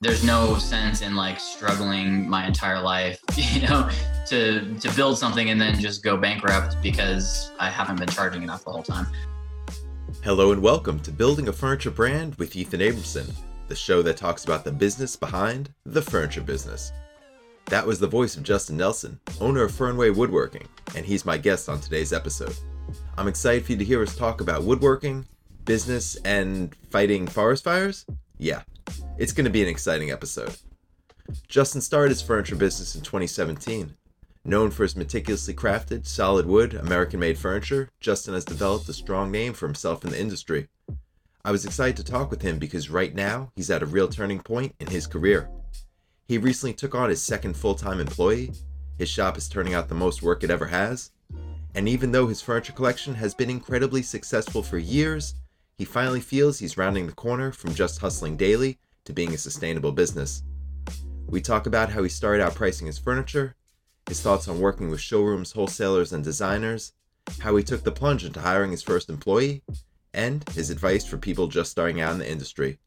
there's no sense in like struggling my entire life, you know, to to build something and then just go bankrupt because I haven't been charging enough the whole time. Hello and welcome to Building a Furniture Brand with Ethan Abramson, the show that talks about the business behind the furniture business. That was the voice of Justin Nelson, owner of Fernweh Woodworking, and he's my guest on today's episode. I'm excited for you to hear us talk about woodworking, business, and fighting forest fires. Yeah, it's going to be an exciting episode. Justin started his furniture business in 2017. Known for his meticulously crafted, solid wood, American made furniture, Justin has developed a strong name for himself in the industry. I was excited to talk with him because right now he's at a real turning point in his career. He recently took on his second full time employee, his shop is turning out the most work it ever has, and even though his furniture collection has been incredibly successful for years, he finally feels he's rounding the corner from just hustling daily to being a sustainable business. We talk about how he started out pricing his furniture, his thoughts on working with showrooms, wholesalers, and designers, how he took the plunge into hiring his first employee, and his advice for people just starting out in the industry.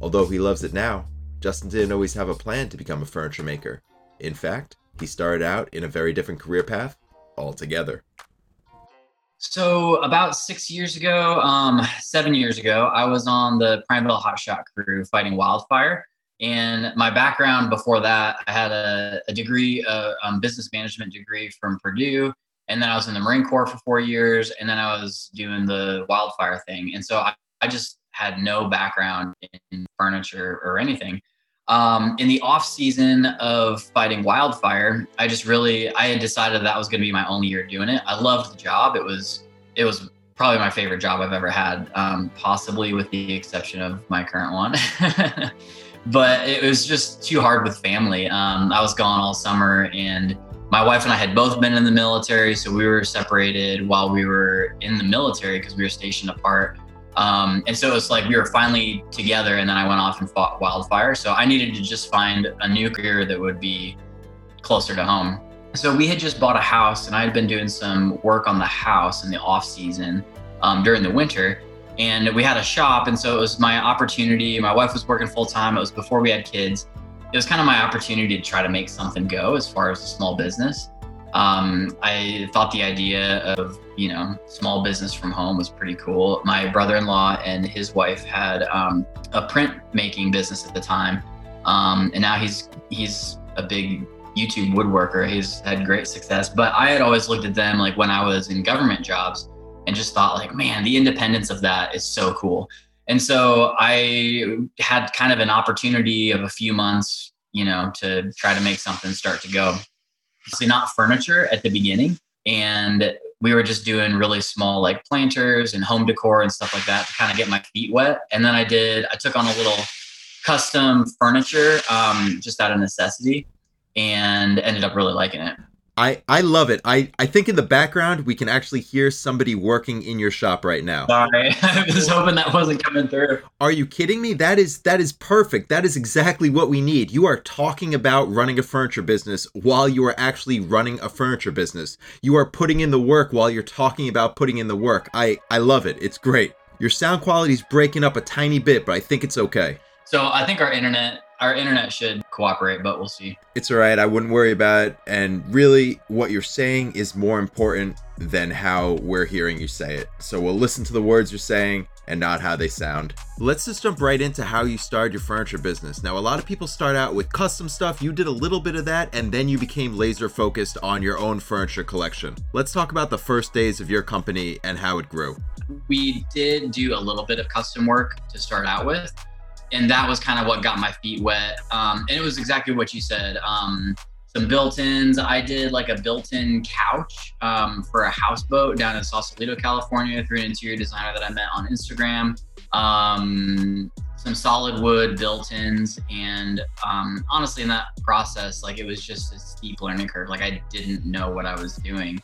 Although he loves it now, Justin didn't always have a plan to become a furniture maker. In fact, he started out in a very different career path altogether. So about six years ago, um, seven years ago, I was on the Prineville Hotshot crew fighting wildfire. And my background before that, I had a, a degree, a um, business management degree from Purdue. And then I was in the Marine Corps for four years. And then I was doing the wildfire thing. And so I, I just had no background in furniture or anything. Um, in the off season of fighting wildfire, I just really I had decided that was going to be my only year doing it. I loved the job. It was it was probably my favorite job I've ever had, um, possibly with the exception of my current one. but it was just too hard with family. Um, I was gone all summer, and my wife and I had both been in the military, so we were separated while we were in the military because we were stationed apart. Um, and so it's like we were finally together, and then I went off and fought wildfire. So I needed to just find a new career that would be closer to home. So we had just bought a house, and I had been doing some work on the house in the off season um, during the winter. And we had a shop, and so it was my opportunity. My wife was working full time. It was before we had kids. It was kind of my opportunity to try to make something go as far as a small business um, I thought the idea of you know small business from home was pretty cool. My brother-in-law and his wife had um, a printmaking business at the time, um, and now he's he's a big YouTube woodworker. He's had great success. But I had always looked at them like when I was in government jobs and just thought like, man, the independence of that is so cool. And so I had kind of an opportunity of a few months, you know, to try to make something start to go obviously not furniture at the beginning. And we were just doing really small like planters and home decor and stuff like that to kind of get my feet wet. And then I did, I took on a little custom furniture um, just out of necessity and ended up really liking it. I, I love it. I, I think in the background we can actually hear somebody working in your shop right now. Sorry, I was hoping that wasn't coming through. Are you kidding me? That is that is perfect. That is exactly what we need. You are talking about running a furniture business while you are actually running a furniture business. You are putting in the work while you're talking about putting in the work. I I love it. It's great. Your sound quality is breaking up a tiny bit, but I think it's okay. So I think our internet our internet should cooperate, but we'll see. It's all right. I wouldn't worry about it. And really, what you're saying is more important than how we're hearing you say it. So we'll listen to the words you're saying and not how they sound. Let's just jump right into how you started your furniture business. Now, a lot of people start out with custom stuff. You did a little bit of that, and then you became laser focused on your own furniture collection. Let's talk about the first days of your company and how it grew. We did do a little bit of custom work to start out with and that was kind of what got my feet wet. Um, and it was exactly what you said. Um, some built-ins. I did like a built-in couch um, for a houseboat down in Sausalito, California, through an interior designer that I met on Instagram. Um, some solid wood built-ins, and um, honestly, in that process, like it was just a steep learning curve. Like I didn't know what I was doing,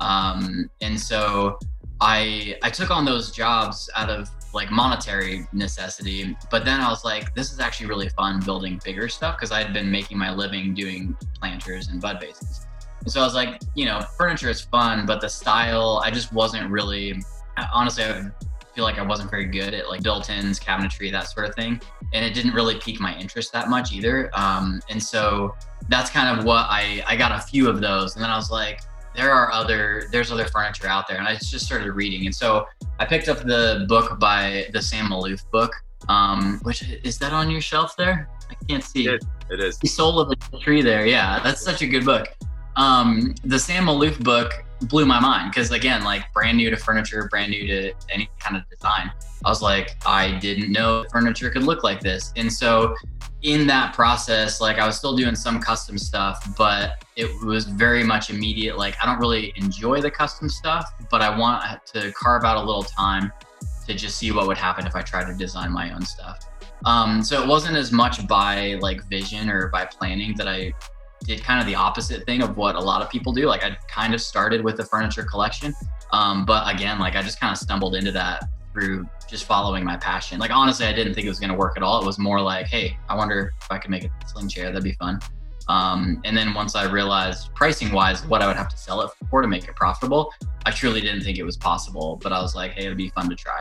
um, and so I I took on those jobs out of like monetary necessity, but then I was like, this is actually really fun building bigger stuff because I had been making my living doing planters and bud vases. And so I was like, you know, furniture is fun, but the style I just wasn't really honestly I feel like I wasn't very good at like built-ins, cabinetry, that sort of thing, and it didn't really pique my interest that much either. Um, and so that's kind of what I I got a few of those, and then I was like, there are other there's other furniture out there, and I just started reading, and so I picked up the book by the Sam Maloof book. Um, which is that on your shelf there? I can't see. It, it is. The Soul of the Tree there. Yeah, that's such a good book. Um, the Sam Maloof book blew my mind because again, like brand new to furniture, brand new to any kind of design. I was like, I didn't know furniture could look like this. And so in that process, like I was still doing some custom stuff, but it was very much immediate. Like I don't really enjoy the custom stuff, but I want to carve out a little time to just see what would happen if I tried to design my own stuff. Um, so it wasn't as much by like vision or by planning that I did kind of the opposite thing of what a lot of people do. Like I kind of started with the furniture collection. Um, but again, like I just kind of stumbled into that through just following my passion. Like honestly, I didn't think it was going to work at all. It was more like, hey, I wonder if I could make a sling chair. That'd be fun. Um, and then once I realized pricing wise what I would have to sell it for to make it profitable, I truly didn't think it was possible. But I was like, hey, it'd be fun to try.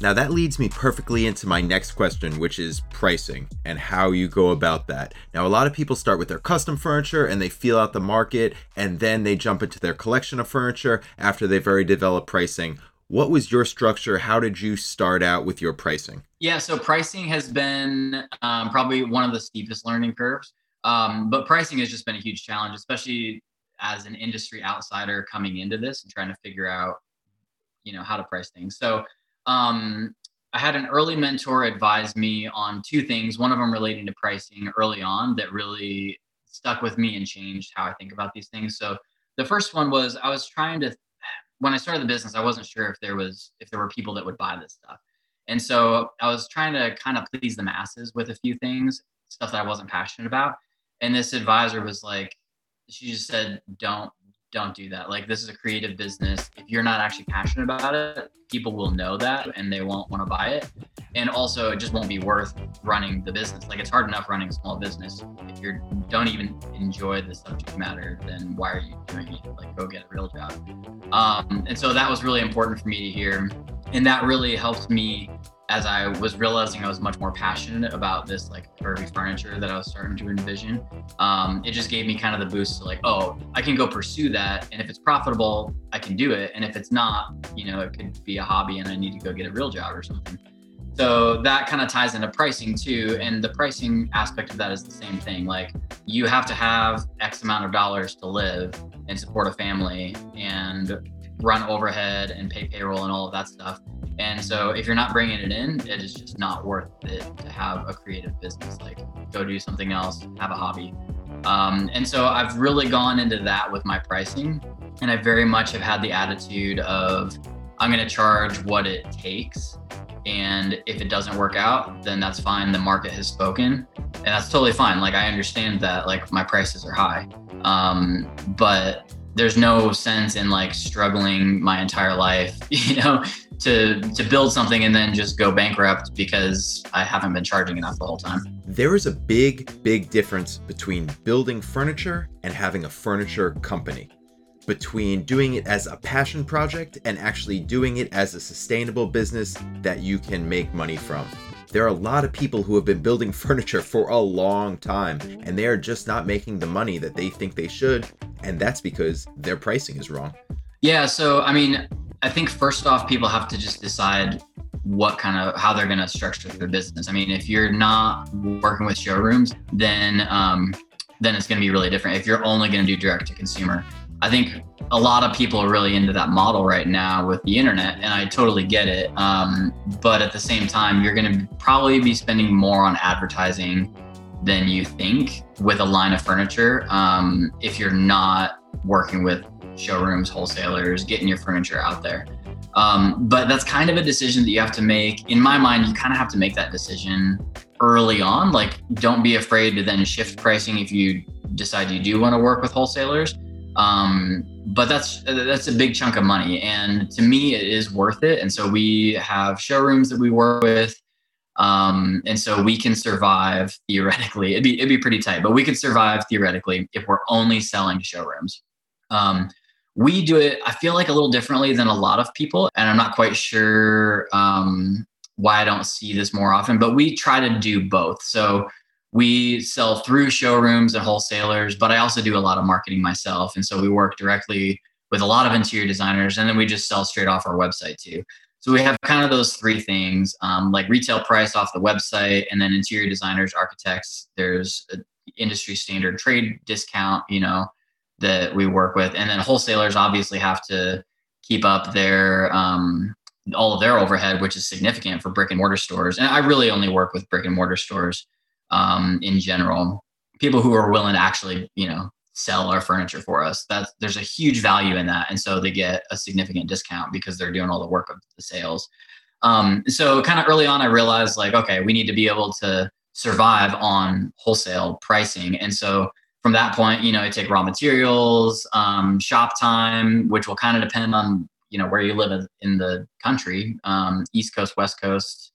Now, that leads me perfectly into my next question, which is pricing and how you go about that. Now, a lot of people start with their custom furniture and they feel out the market, and then they jump into their collection of furniture after they've already developed pricing. What was your structure? How did you start out with your pricing? Yeah, so pricing has been um, probably one of the steepest learning curves. Um, but pricing has just been a huge challenge, especially as an industry outsider coming into this and trying to figure out, you know, how to price things. So um, I had an early mentor advise me on two things. One of them relating to pricing early on that really stuck with me and changed how I think about these things. So the first one was I was trying to when I started the business, I wasn't sure if there was if there were people that would buy this stuff. And so I was trying to kind of please the masses with a few things, stuff that I wasn't passionate about. And this advisor was like, she just said, don't don't do that. Like this is a creative business. If you're not actually passionate about it, people will know that and they won't want to buy it. And also it just won't be worth running the business. Like it's hard enough running a small business. If you don't even enjoy the subject matter, then why are you doing it? Like go get a real job. Um, and so that was really important for me to hear. And that really helped me as I was realizing I was much more passionate about this like curvy furniture that I was starting to envision, um, it just gave me kind of the boost to like, oh, I can go pursue that. And if it's profitable, I can do it. And if it's not, you know, it could be a hobby and I need to go get a real job or something. So that kind of ties into pricing too. And the pricing aspect of that is the same thing. Like you have to have X amount of dollars to live and support a family and run overhead and pay payroll and all of that stuff. And so if you're not bringing it in, it is just not worth it to have a creative business. Like go do something else, have a hobby. Um, and so I've really gone into that with my pricing. And I very much have had the attitude of I'm going to charge what it takes. And if it doesn't work out, then that's fine. The market has spoken. And that's totally fine. Like I understand that like my prices are high. Um, but there's no sense in like struggling my entire life, you know, to to build something and then just go bankrupt because I haven't been charging enough the whole time. There is a big, big difference between building furniture and having a furniture company. Between doing it as a passion project and actually doing it as a sustainable business that you can make money from. There are a lot of people who have been building furniture for a long time and they are just not making the money that they think they should, and that's because their pricing is wrong. Yeah, so I mean, I think first off, people have to just decide what kind of how they're going to structure their business. I mean, if you're not working with showrooms, then um, then it's going to be really different. If you're only going to do direct to consumer, I think a lot of people are really into that model right now with the internet, and I totally get it. Um, but at the same time, you're going to probably be spending more on advertising than you think with a line of furniture um, if you're not working with showrooms, wholesalers, getting your furniture out there. Um, but that's kind of a decision that you have to make. In my mind, you kind of have to make that decision early on. Like, don't be afraid to then shift pricing if you decide you do want to work with wholesalers. Um, but that's that's a big chunk of money, and to me, it is worth it. And so we have showrooms that we work with, um, and so we can survive theoretically. It'd be it'd be pretty tight, but we could survive theoretically if we're only selling showrooms. Um, we do it, I feel like a little differently than a lot of people. And I'm not quite sure um, why I don't see this more often, but we try to do both. So we sell through showrooms and wholesalers, but I also do a lot of marketing myself. And so we work directly with a lot of interior designers, and then we just sell straight off our website too. So we have kind of those three things, um, like retail price off the website, and then interior designers, architects. There's industry standard trade discount, you know, that we work with, and then wholesalers obviously have to keep up their um, all of their overhead, which is significant for brick and mortar stores. And I really only work with brick and mortar stores um, in general. People who are willing to actually, you know, sell our furniture for us. That's there's a huge value in that, and so they get a significant discount because they're doing all the work of the sales. Um, so kind of early on, I realized like, okay, we need to be able to survive on wholesale pricing, and so from that point, you know, I take raw materials, um, shop time, which will kind of depend on you know where you live in the country, um, East Coast, West Coast,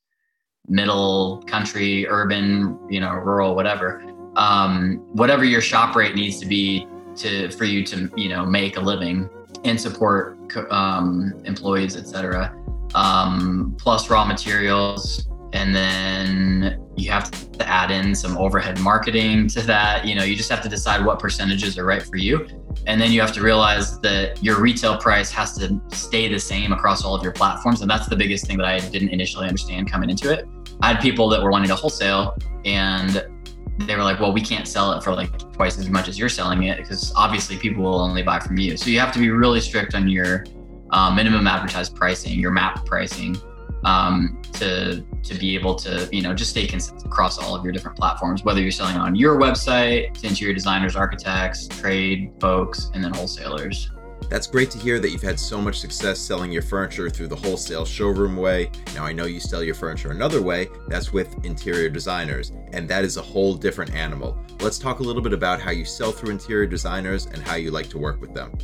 middle country, urban, you know, rural, whatever. Um, whatever your shop rate needs to be to for you to you know make a living and support um, employees, etc. Um, plus raw materials, and then you have to add in some overhead marketing to that. You know, you just have to decide what percentages are right for you. And then you have to realize that your retail price has to stay the same across all of your platforms. And that's the biggest thing that I didn't initially understand coming into it. I had people that were wanting to wholesale and they were like, well, we can't sell it for like twice as much as you're selling it because obviously people will only buy from you. So you have to be really strict on your uh, minimum advertised pricing, your map pricing, um, to to be able to you know just stay consistent across all of your different platforms. Whether you're selling on your website to interior designers, architects, trade folks, and then wholesalers. That's great to hear that you've had so much success selling your furniture through the wholesale showroom way. Now, I know you sell your furniture another way, that's with interior designers, and that is a whole different animal. Let's talk a little bit about how you sell through interior designers and how you like to work with them.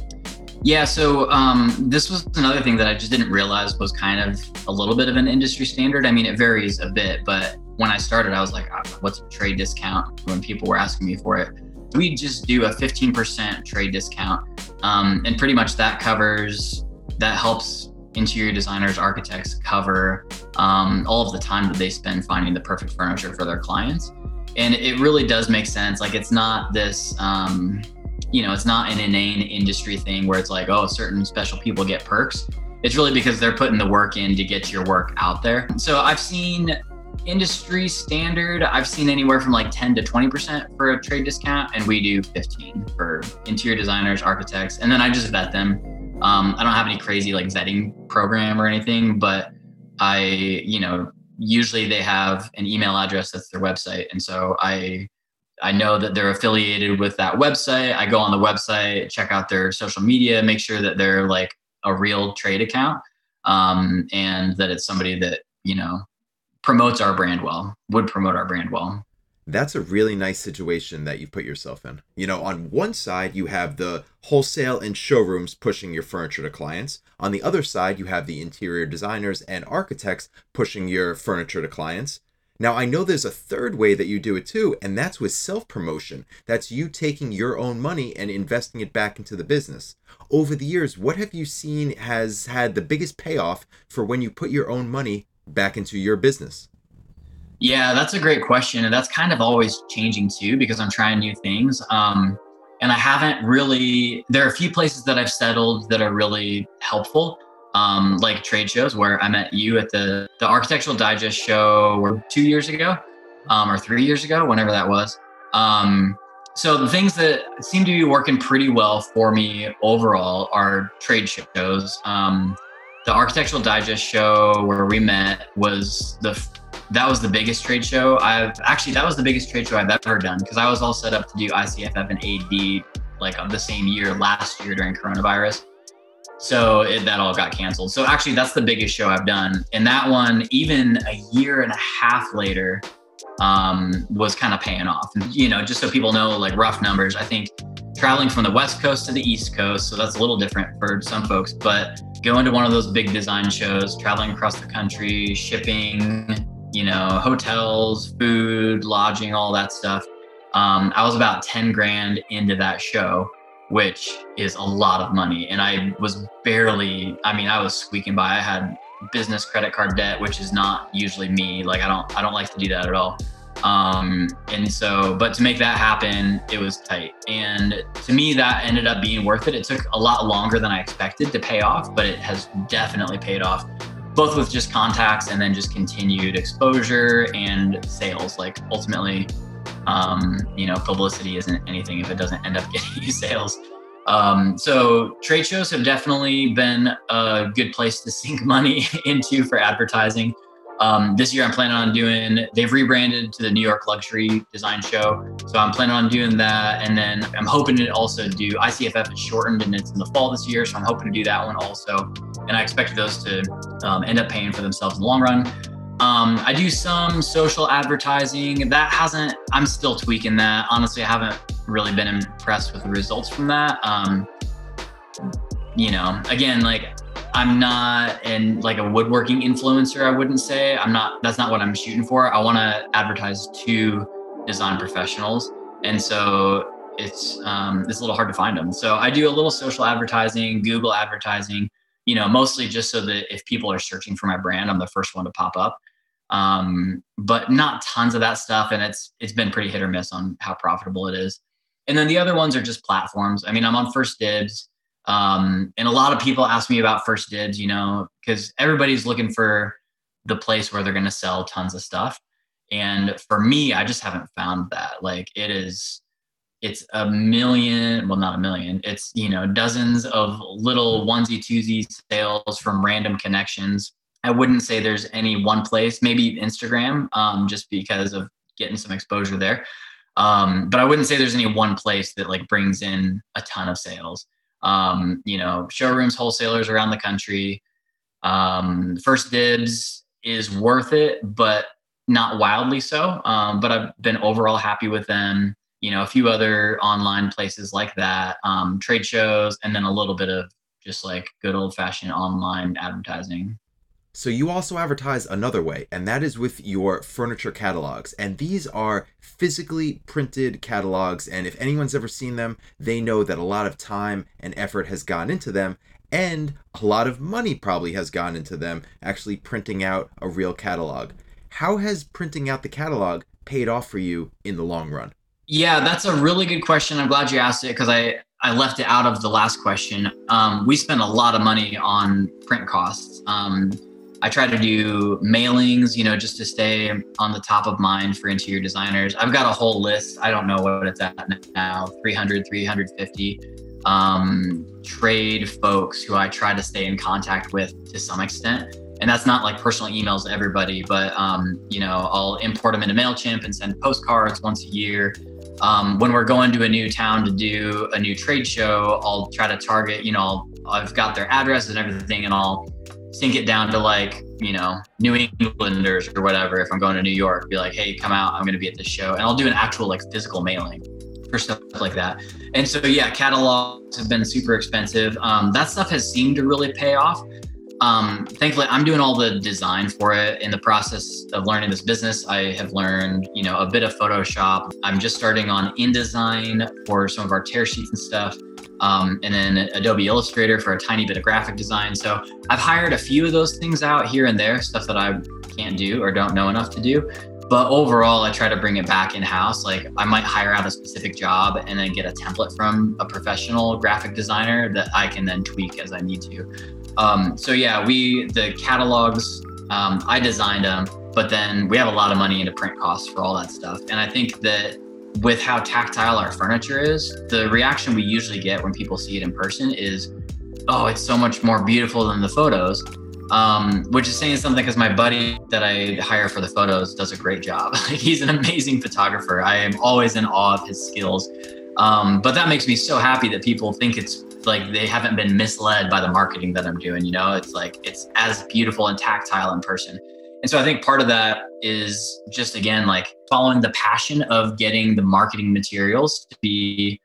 Yeah, so um, this was another thing that I just didn't realize was kind of a little bit of an industry standard. I mean, it varies a bit, but when I started, I was like, ah, what's a trade discount? When people were asking me for it, we just do a 15% trade discount. Um, and pretty much that covers, that helps interior designers, architects cover um, all of the time that they spend finding the perfect furniture for their clients. And it really does make sense. Like it's not this, um, you know, it's not an inane industry thing where it's like, oh, certain special people get perks. It's really because they're putting the work in to get your work out there. So I've seen industry standard, I've seen anywhere from like 10 to 20% for a trade discount, and we do 15 for interior designers, architects, and then I just vet them. Um, I don't have any crazy like vetting program or anything, but I, you know, usually they have an email address that's their website, and so I, I know that they're affiliated with that website. I go on the website, check out their social media, make sure that they're like a real trade account, um, and that it's somebody that you know promotes our brand well, would promote our brand well. That's a really nice situation that you put yourself in. You know, on one side, you have the wholesale and showrooms pushing your furniture to clients. On the other side, you have the interior designers and architects pushing your furniture to clients. Now, I know there's a third way that you do it too, and that's with self promotion. That's you taking your own money and investing it back into the business. Over the years, what have you seen has had the biggest payoff for when you put your own money back into your business? Yeah, that's a great question. And that's kind of always changing too because I'm trying new things. Um, and I haven't really, there are a few places that I've settled that are really helpful, um, like trade shows where I met you at the, the Architectural Digest show two years ago um, or three years ago, whenever that was. Um, so the things that seem to be working pretty well for me overall are trade shows. Um, the Architectural Digest show where we met was the that was the biggest trade show I've actually that was the biggest trade show I've ever done because I was all set up to do ICFF and AD like of the same year last year during coronavirus. So it, that all got canceled. So actually, that's the biggest show I've done, and that one, even a year and a half later, um, was kind of paying off. You know, just so people know, like rough numbers, I think traveling from the West Coast to the East Coast, so that's a little different for some folks, but going to one of those big design shows, traveling across the country, shipping, you know, hotels, food, lodging, all that stuff. Um, I was about 10 grand into that show. which is a lot of money. And I was barely, I mean, I was squeaking by. I had business credit card debt, which is not usually me. Like I don't, I don't like to do that at all. Um, and so, but to make that happen, it was tight. And to me, that ended up being worth it. It took a lot longer than I expected to pay off, but it has definitely paid off, both with just contacts and then just continued exposure and sales. Like ultimately, um, you know, publicity isn't anything if it doesn't end up getting you sales. Um, so trade shows have definitely been a good place to sink money into for advertising. Um, this year, I'm planning on doing. They've rebranded to the New York Luxury Design Show, so I'm planning on doing that. And then I'm hoping to also do ICFF is shortened and it's in the fall this year, so I'm hoping to do that one also. And I expect those to um, end up paying for themselves in the long run. Um, I do some social advertising. That hasn't. I'm still tweaking that. Honestly, I haven't really been impressed with the results from that. Um, you know, again, like I'm not in like a woodworking influencer. I wouldn't say I'm not. That's not what I'm shooting for. I want to advertise to design professionals, and so it's um, it's a little hard to find them. So I do a little social advertising, Google advertising. You know, mostly just so that if people are searching for my brand, I'm the first one to pop up um, but not tons of that stuff. And it's it's been pretty hit or miss on how profitable it is. And then the other ones are just platforms. I mean, I'm on 1stDibs, um, and a lot of people ask me about 1stDibs, you know, because everybody's looking for the place where they're going to sell tons of stuff. And for me, I just haven't found that. Like it is, it's a million, well, not a million, it's, you know, dozens of little onesie twosie sales from random connections I wouldn't say there's any one place, maybe Instagram, um, just because of getting some exposure there. Um, but I wouldn't say there's any one place that like brings in a ton of sales. Um, you know, showrooms, wholesalers around the country. Um, 1stDibs is worth it, but not wildly so. Um, but I've been overall happy with them. You know, a few other online places like that, um, trade shows, and then a little bit of just like good old fashioned online advertising. So you also advertise another way, and that is with your furniture catalogs. And these are physically printed catalogs, and if anyone's ever seen them, they know that a lot of time and effort has gone into them, and a lot of money probably has gone into them actually printing out a real catalog. How has printing out the catalog paid off for you in the long run? Yeah, that's a really good question. I'm glad you asked it because I I left it out of the last question. Um, we spend a lot of money on print costs. Um, I try to do mailings, you know, just to stay on the top of mind for interior designers. I've got a whole list. I don't know what it's at now 300, 350 um, trade folks who I try to stay in contact with to some extent. And that's not like personal emails to everybody, but, um, you know, I'll import them into MailChimp and send postcards once a year. Um, when we're going to a new town to do a new trade show, I'll try to target, you know, I've got their addresses and everything, and I'll sink it down to like you know New Englanders or whatever. If I'm going to New York, be like, hey, come out. I'm going to be at this show, and I'll do an actual like physical mailing for stuff like that. And so yeah, catalogs have been super expensive. Um, that stuff has seemed to really pay off. Um, thankfully, I'm doing all the design for it. In the process of learning this business, I have learned, you know, a bit of Photoshop. I'm just starting on InDesign for some of our tear sheets and stuff um, and then Adobe Illustrator for a tiny bit of graphic design. So I've hired a few of those things out here and there, stuff that I can't do or don't know enough to do. But overall, I try to bring it back in house. Like I might hire out a specific job and then get a template from a professional graphic designer that I can then tweak as I need to. Um, so yeah, we the catalogs um, I designed them, but then we have a lot of money into print costs for all that stuff. And I think that with how tactile our furniture is, the reaction we usually get when people see it in person is, oh, it's so much more beautiful than the photos. Um, which is saying something because my buddy that I hire for the photos does a great job. He's an amazing photographer. I am always in awe of his skills. Um, but that makes me so happy that people think it's like they haven't been misled by the marketing that I'm doing. You know, it's like it's as beautiful and tactile in person. And so I think part of that is just again like following the passion of getting the marketing materials to be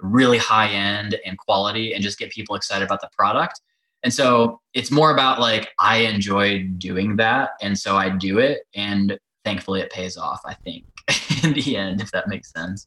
really high end and quality and just get people excited about the product. And so it's more about like I enjoy doing that and so I do it and thankfully it pays off, I think, in the end if that makes sense.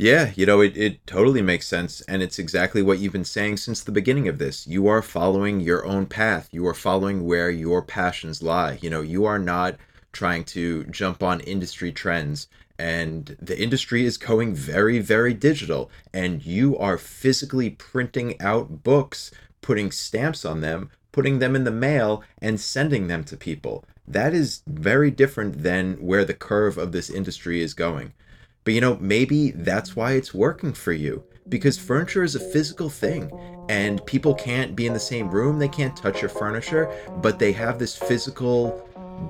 Yeah, you know, it, it totally makes sense. And it's exactly what you've been saying since the beginning of this. You are following your own path, you are following where your passions lie. You know, you are not trying to jump on industry trends. And the industry is going very, very digital. And you are physically printing out books, putting stamps on them, putting them in the mail, and sending them to people. That is very different than where the curve of this industry is going. But you know, maybe that's why it's working for you. Because furniture is a physical thing, and people can't be in the same room, they can't touch your furniture, but they have this physical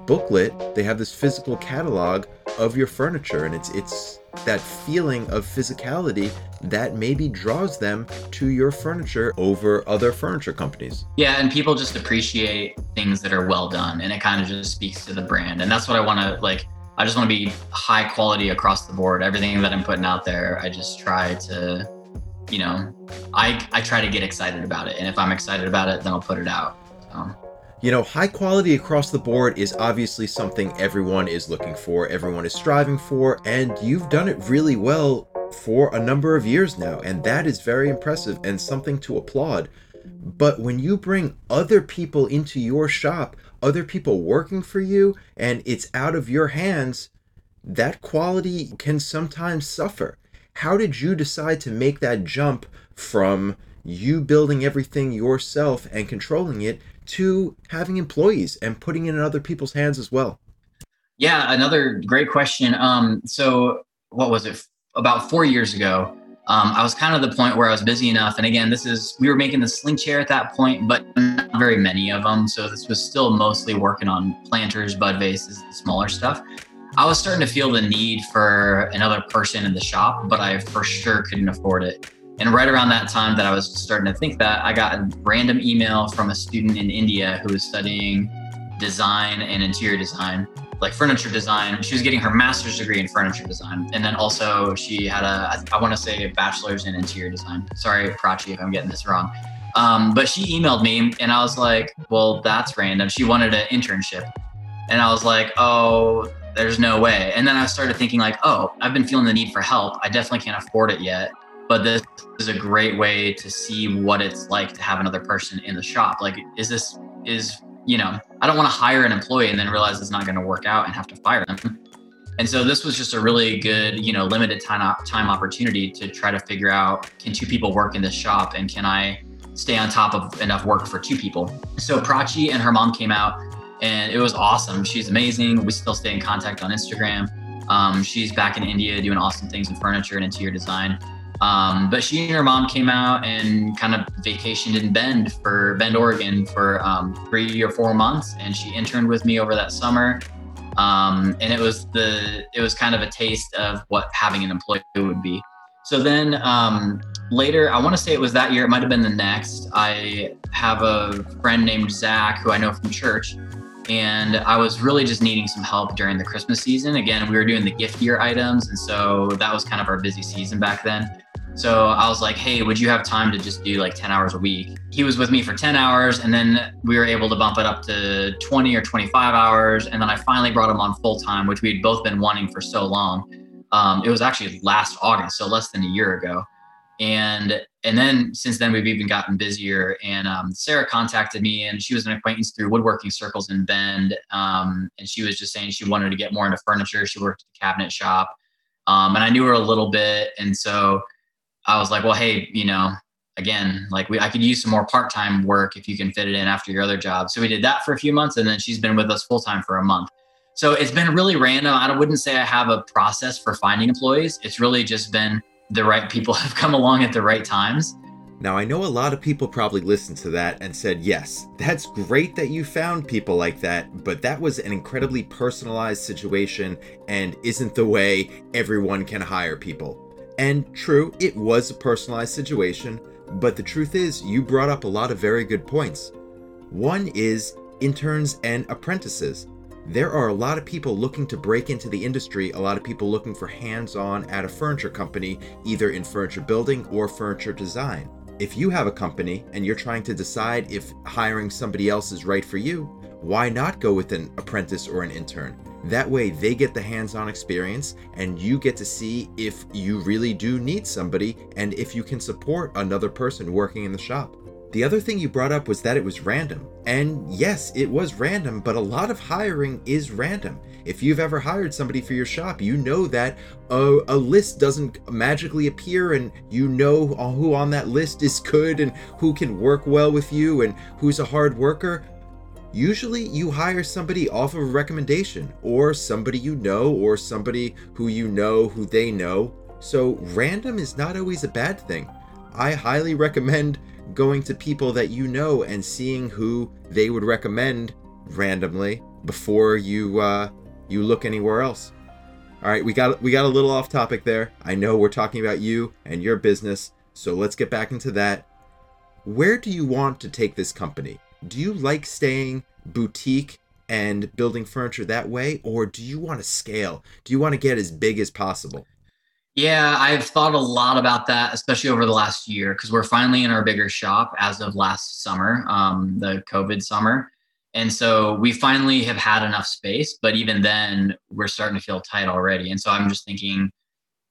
booklet, they have this physical catalog of your furniture, and it's it's that feeling of physicality that maybe draws them to your furniture over other furniture companies. Yeah, and people just appreciate things that are well done, and it kind of just speaks to the brand, and that's what I want to like I just want to be high quality across the board. Everything that I'm putting out there, I just try to, you know, I I try to get excited about it, and if I'm excited about it, then I'll put it out. So. You know, high quality across the board is obviously something everyone is looking for, everyone is striving for, and you've done it really well for a number of years now, and that is very impressive and something to applaud. But when you bring other people into your shop, other people working for you, and it's out of your hands, that quality can sometimes suffer. How did you decide to make that jump from you building everything yourself and controlling it to having employees and putting it in other people's hands as well? Yeah, another great question. Um, so, what was it? About four years ago, um, I was kind of the point where I was busy enough. And again, this is, we were making the sling chair at that point, but not very many of them. So this was still mostly working on planters, bud vases, the smaller stuff. I was starting to feel the need for another person in the shop, but I for sure couldn't afford it. And right around that time that I was starting to think that, I got a random email from a student in India who was studying design and interior design like furniture design. She was getting her master's degree in furniture design. And then also she had a, I want to say a bachelor's in interior design. Sorry, Prachi, if I'm getting this wrong. Um, but she emailed me and I was like, well, that's random. She wanted an internship. And I was like, oh, there's no way. And then I started thinking like, oh, I've been feeling the need for help. I definitely can't afford it yet. But this is a great way to see what it's like to have another person in the shop. Like, is this, is you know, I don't want to hire an employee and then realize it's not going to work out and have to fire them. And so this was just a really good, you know, limited time time opportunity to try to figure out can two people work in this shop and can I stay on top of enough work for two people. So Prachi and her mom came out and it was awesome. She's amazing. We still stay in contact on Instagram. Um, she's back in India doing awesome things in furniture and interior design. Um, but she and her mom came out and kind of vacationed in Bend for Bend, Oregon for um, three or four months, and she interned with me over that summer. Um, and it was the it was kind of a taste of what having an employee would be. So then um, later, I want to say it was that year. It might have been the next. I have a friend named Zach who I know from church, and I was really just needing some help during the Christmas season. Again, we were doing the gift year items, and so that was kind of our busy season back then. So I was like, hey, would you have time to just do like 10 hours a week? He was with me for 10 hours, and then we were able to bump it up to 20 or 25 hours. And then I finally brought him on full time, which we had both been wanting for so long. Um, it was actually last August, so less than a year ago. And and then since then we've even gotten busier. And um, Sarah contacted me, and she was an acquaintance through woodworking circles in Bend. Um, and she was just saying she wanted to get more into furniture. She worked at the cabinet shop, um, and I knew her a little bit, and so I was like, well, hey, you know, again, like we, I could use some more part-time work if you can fit it in after your other job. So we did that for a few months and then she's been with us full time for a month. So it's been really random. I wouldn't say I have a process for finding employees. It's really just been the right people have come along at the right times. Now, I know a lot of people probably listened to that and said, yes, that's great that you found people like that, but that was an incredibly personalized situation and isn't the way everyone can hire people. And true, it was a personalized situation, but the truth is, you brought up a lot of very good points. One is interns and apprentices. There are a lot of people looking to break into the industry, a lot of people looking for hands on at a furniture company, either in furniture building or furniture design. If you have a company and you're trying to decide if hiring somebody else is right for you, why not go with an apprentice or an intern? That way, they get the hands on experience and you get to see if you really do need somebody and if you can support another person working in the shop. The other thing you brought up was that it was random. And yes, it was random, but a lot of hiring is random. If you've ever hired somebody for your shop, you know that a, a, list doesn't magically appear and you know who on that list is good and who can work well with you and who's a hard worker. Usually, you hire somebody off of a recommendation or somebody you know or somebody who you know who they know. So, random is not always a bad thing. I highly recommend going to people that you know and seeing who they would recommend randomly before you uh, you look anywhere else. All right, we got we got a little off topic there. I know we're talking about you and your business, so let's get back into that. Where do you want to take this company? Do you like staying boutique and building furniture that way or do you want to scale? Do you want to get as big as possible? Yeah, I've thought a lot about that, especially over the last year, because we're finally in our bigger shop as of last summer, um, the COVID summer. And so we finally have had enough space, but even then we're starting to feel tight already. And so I'm just thinking,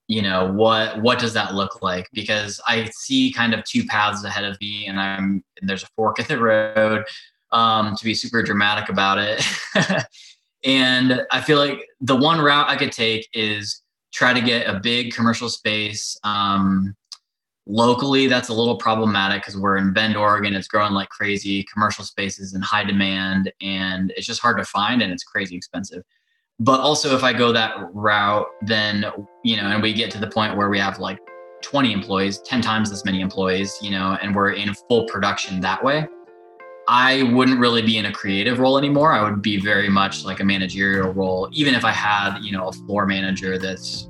you know, what what does that look like? Because I see kind of two paths ahead of me and I'm and there's a fork in the road, um, to be super dramatic about it. and I feel like the one route I could take is try to get a big commercial space. Um, locally, that's a little problematic because we're in Bend, Oregon. It's growing like crazy. Commercial spaces in high demand, and it's just hard to find, and it's crazy expensive. But also, if I go that route, then you know, and we get to the point where we have like 20 employees, 10 times as many employees, you know, and we're in full production that way. I wouldn't really be in a creative role anymore. I would be very much like a managerial role, even if I had, you know, a floor manager that's,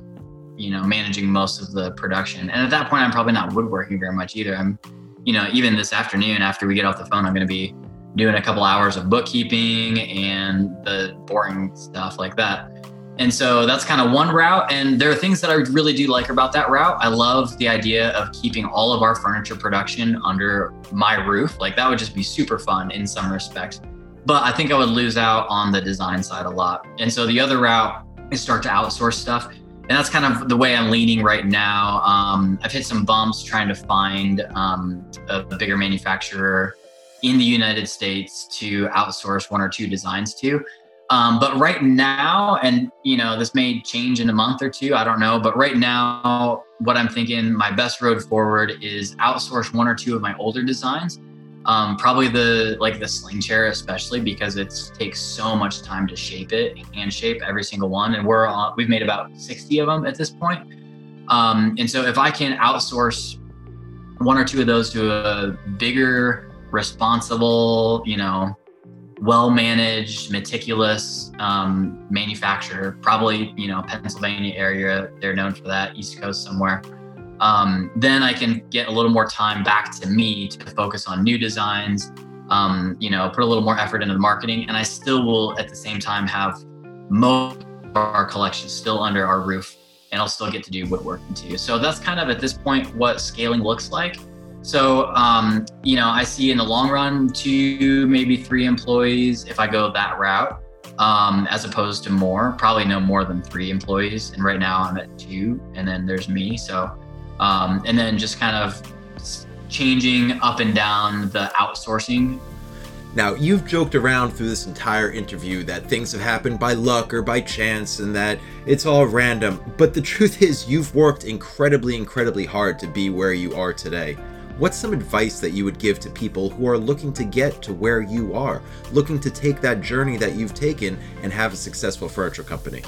you know, managing most of the production. And at that point, I'm probably not woodworking very much either. I'm, you know, even this afternoon after we get off the phone, I'm going to be doing a couple hours of bookkeeping and the boring stuff like that. And so that's kind of one route. And there are things that I really do like about that route. I love the idea of keeping all of our furniture production under my roof. Like that would just be super fun in some respects. But I think I would lose out on the design side a lot. And so the other route is start to outsource stuff. And that's kind of the way I'm leaning right now. Um, I've hit some bumps trying to find um, a, a bigger manufacturer in the United States to outsource one or two designs to. Um, but right now, and you know, this may change in a month or two, I don't know. But right now, what I'm thinking, my best road forward is outsource one or two of my older designs. Um, probably the like the sling chair, especially because it takes so much time to shape it, hand shape every single one, and we're on, we've made about 60 of them at this point. Um, and so, if I can outsource one or two of those to a bigger, responsible, you know, well managed, meticulous um, manufacturer. Probably, you know, Pennsylvania area. They're known for that. East Coast somewhere. Um, then I can get a little more time back to me to focus on new designs. Um, you know, put a little more effort into the marketing, and I still will at the same time have most of our collections still under our roof, and I'll still get to do woodworking too. So that's kind of at this point what scaling looks like. So, um, you know, I see in the long run two, maybe three employees if I go that route, um, as opposed to more. Probably no more than three employees. And right now I'm at two, and then there's me. So, um, and then just kind of changing up and down the outsourcing. Now, you've joked around through this entire interview that things have happened by luck or by chance and that it's all random. But the truth is, you've worked incredibly, incredibly hard to be where you are today. What's some advice that you would give to people who are looking to get to where you are, looking to take that journey that you've taken and have a successful furniture company?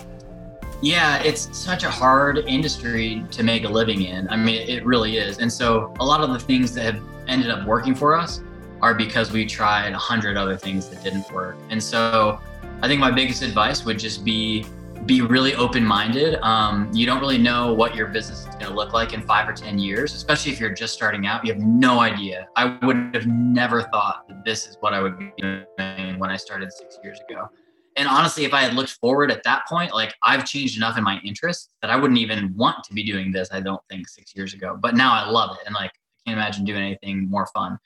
Yeah, it's such a hard industry to make a living in. I mean, it really is. And so a lot of the things that have ended up working for us are because we tried a hundred other things that didn't work. And so I think my biggest advice would just be be really open minded. Um, you don't really know what your business is going to look like in five or 10 years, especially if you're just starting out. You have no idea. I would have never thought that this is what I would be doing when I started six years ago. And honestly, if I had looked forward at that point, like I've changed enough in my interests that I wouldn't even want to be doing this, I don't think six years ago. But now I love it. And like, I can't imagine doing anything more fun.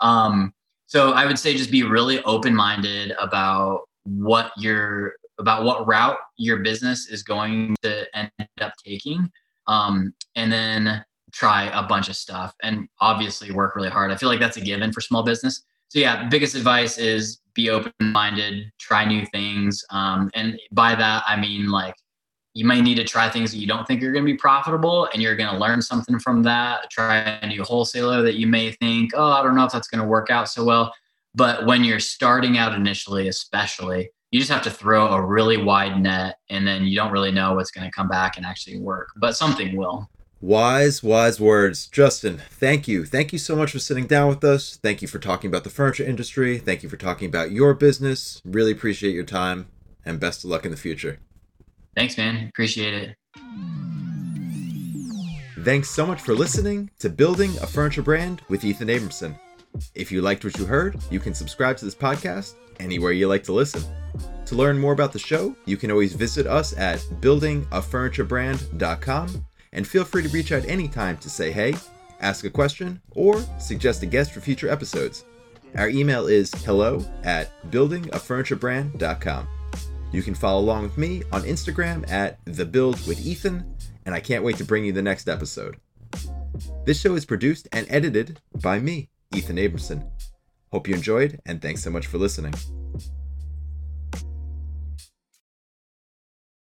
Um, so I would say just be really open minded about what you're about what route your business is going to end up taking um, and then try a bunch of stuff and obviously work really hard. I feel like that's a given for small business. So yeah biggest advice is be open-minded try new things um, and by that i mean like you might need to try things that you don't think are going to be profitable and you're going to learn something from that try a new wholesaler that you may think oh i don't know if that's going to work out so well. But when you're starting out initially especially you just have to throw a really wide net and then you don't really know what's going to come back and actually work but something will Wise, wise words. Justin, thank you. Thank you so much for sitting down with us. Thank you for talking about the furniture industry. Thank you for talking about your business. Really appreciate your time and best of luck in the future. Thanks, man. Appreciate it. Thanks so much for listening to Building a Furniture Brand with Ethan Abramson. If you liked what you heard, you can subscribe to this podcast anywhere you like to listen. To learn more about the show, you can always visit us at buildingafurniturebrand.com and feel free to reach out anytime to say hey, ask a question, or suggest a guest for future episodes. Our email is hello at buildingafurniturebrand.com. You can follow along with me on Instagram at the build with Ethan, and I can't wait to bring you the next episode. This show is produced and edited by me, Ethan Abramson. Hope you enjoyed, and thanks so much for listening.